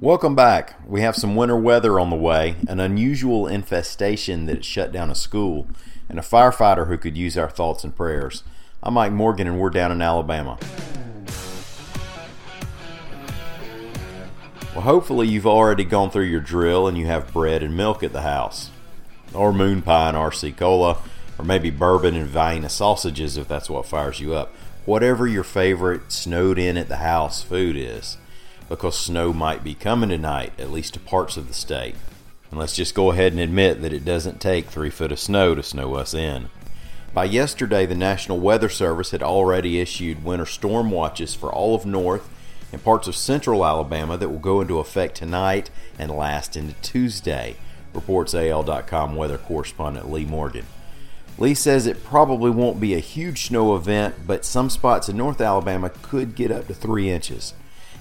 Welcome back. We have some winter weather on the way, an unusual infestation that shut down a school, and a firefighter who could use our thoughts and prayers. I'm Mike Morgan, and we're down in Alabama. Well, hopefully, you've already gone through your drill and you have bread and milk at the house, or moon pie and RC cola, or maybe bourbon and Vienna sausages if that's what fires you up. Whatever your favorite snowed in at the house food is because snow might be coming tonight, at least to parts of the state. And let's just go ahead and admit that it doesn't take three foot of snow to snow us in. By yesterday, the National Weather Service had already issued winter storm watches for all of North and parts of central Alabama that will go into effect tonight and last into Tuesday, reports AL.com weather correspondent Leigh Morgan. Leigh says it probably won't be a huge snow event, but some spots in North Alabama could get up to three inches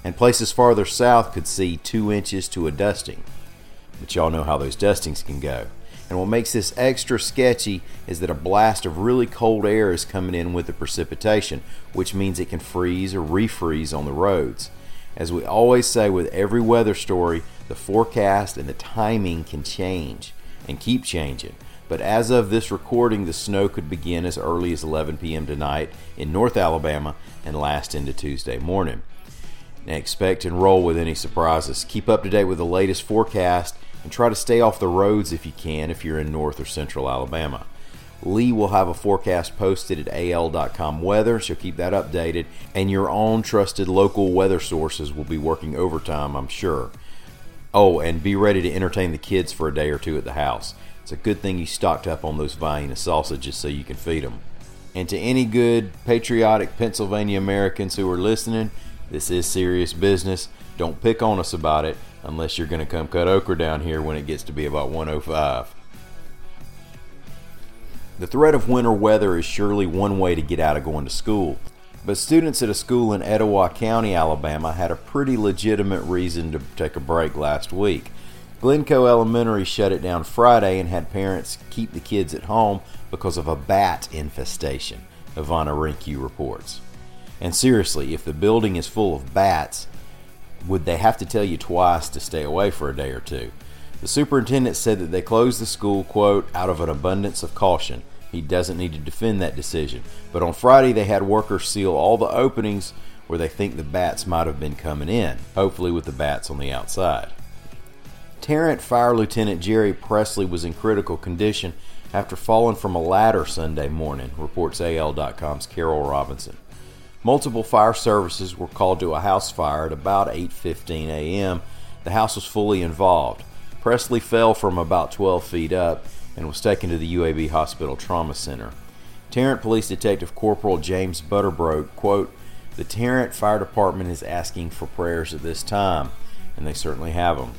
and places farther south could see two inches to a dusting. But y'all know how those dustings can go. And what makes this extra sketchy is that a blast of really cold air is coming in with the precipitation, which means it can freeze or refreeze on the roads. As we always say with every weather story, the forecast and the timing can change and keep changing. But as of this recording, the snow could begin as early as 11 p.m. tonight in North Alabama and last into Tuesday morning and expect and roll with any surprises. Keep up to date with the latest forecast and try to stay off the roads if you can if you're in North or Central Alabama. Leigh will have a forecast posted at AL.com weather, so keep that updated. And your own trusted local weather sources will be working overtime, I'm sure. Oh, and be ready to entertain the kids for a day or two at the house. It's a good thing you stocked up on those Vienna sausages so you can feed them. And to any good, patriotic Pennsylvania Americans who are listening, this is serious business. Don't pick on us about it unless you're going to come cut okra down here when it gets to be about 105. The threat of winter weather is surely one way to get out of going to school. But students at a school in Etowah County, Alabama, had a pretty legitimate reason to take a break last week. Glencoe Elementary shut it down Friday and had parents keep the kids at home because of a bat infestation, Ivana Hrynkiw reports. And seriously, if the building is full of bats, would they have to tell you twice to stay away for a day or two? The superintendent said that they closed the school, quote, out of an abundance of caution. He doesn't need to defend that decision. But on Friday, they had workers seal all the openings where they think the bats might have been coming in, hopefully with the bats on the outside. Tarrant Fire Lieutenant Jerry Presley was in critical condition after falling from a ladder Sunday morning, reports AL.com's Carol Robinson. Multiple fire services were called to a house fire at about 8:15 a.m. The house was fully involved. Presley fell from about 12 feet up and was taken to the UAB Hospital Trauma Center. Tarrant Police Detective Corporal James Butterbroke, quote, The Tarrant Fire Department is asking for prayers at this time, and they certainly have them.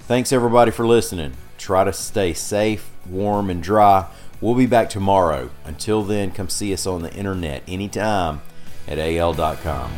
Thanks everybody for listening. Try to stay safe, warm, and dry. We'll be back tomorrow. Until then, come see us on the internet anytime at al.com.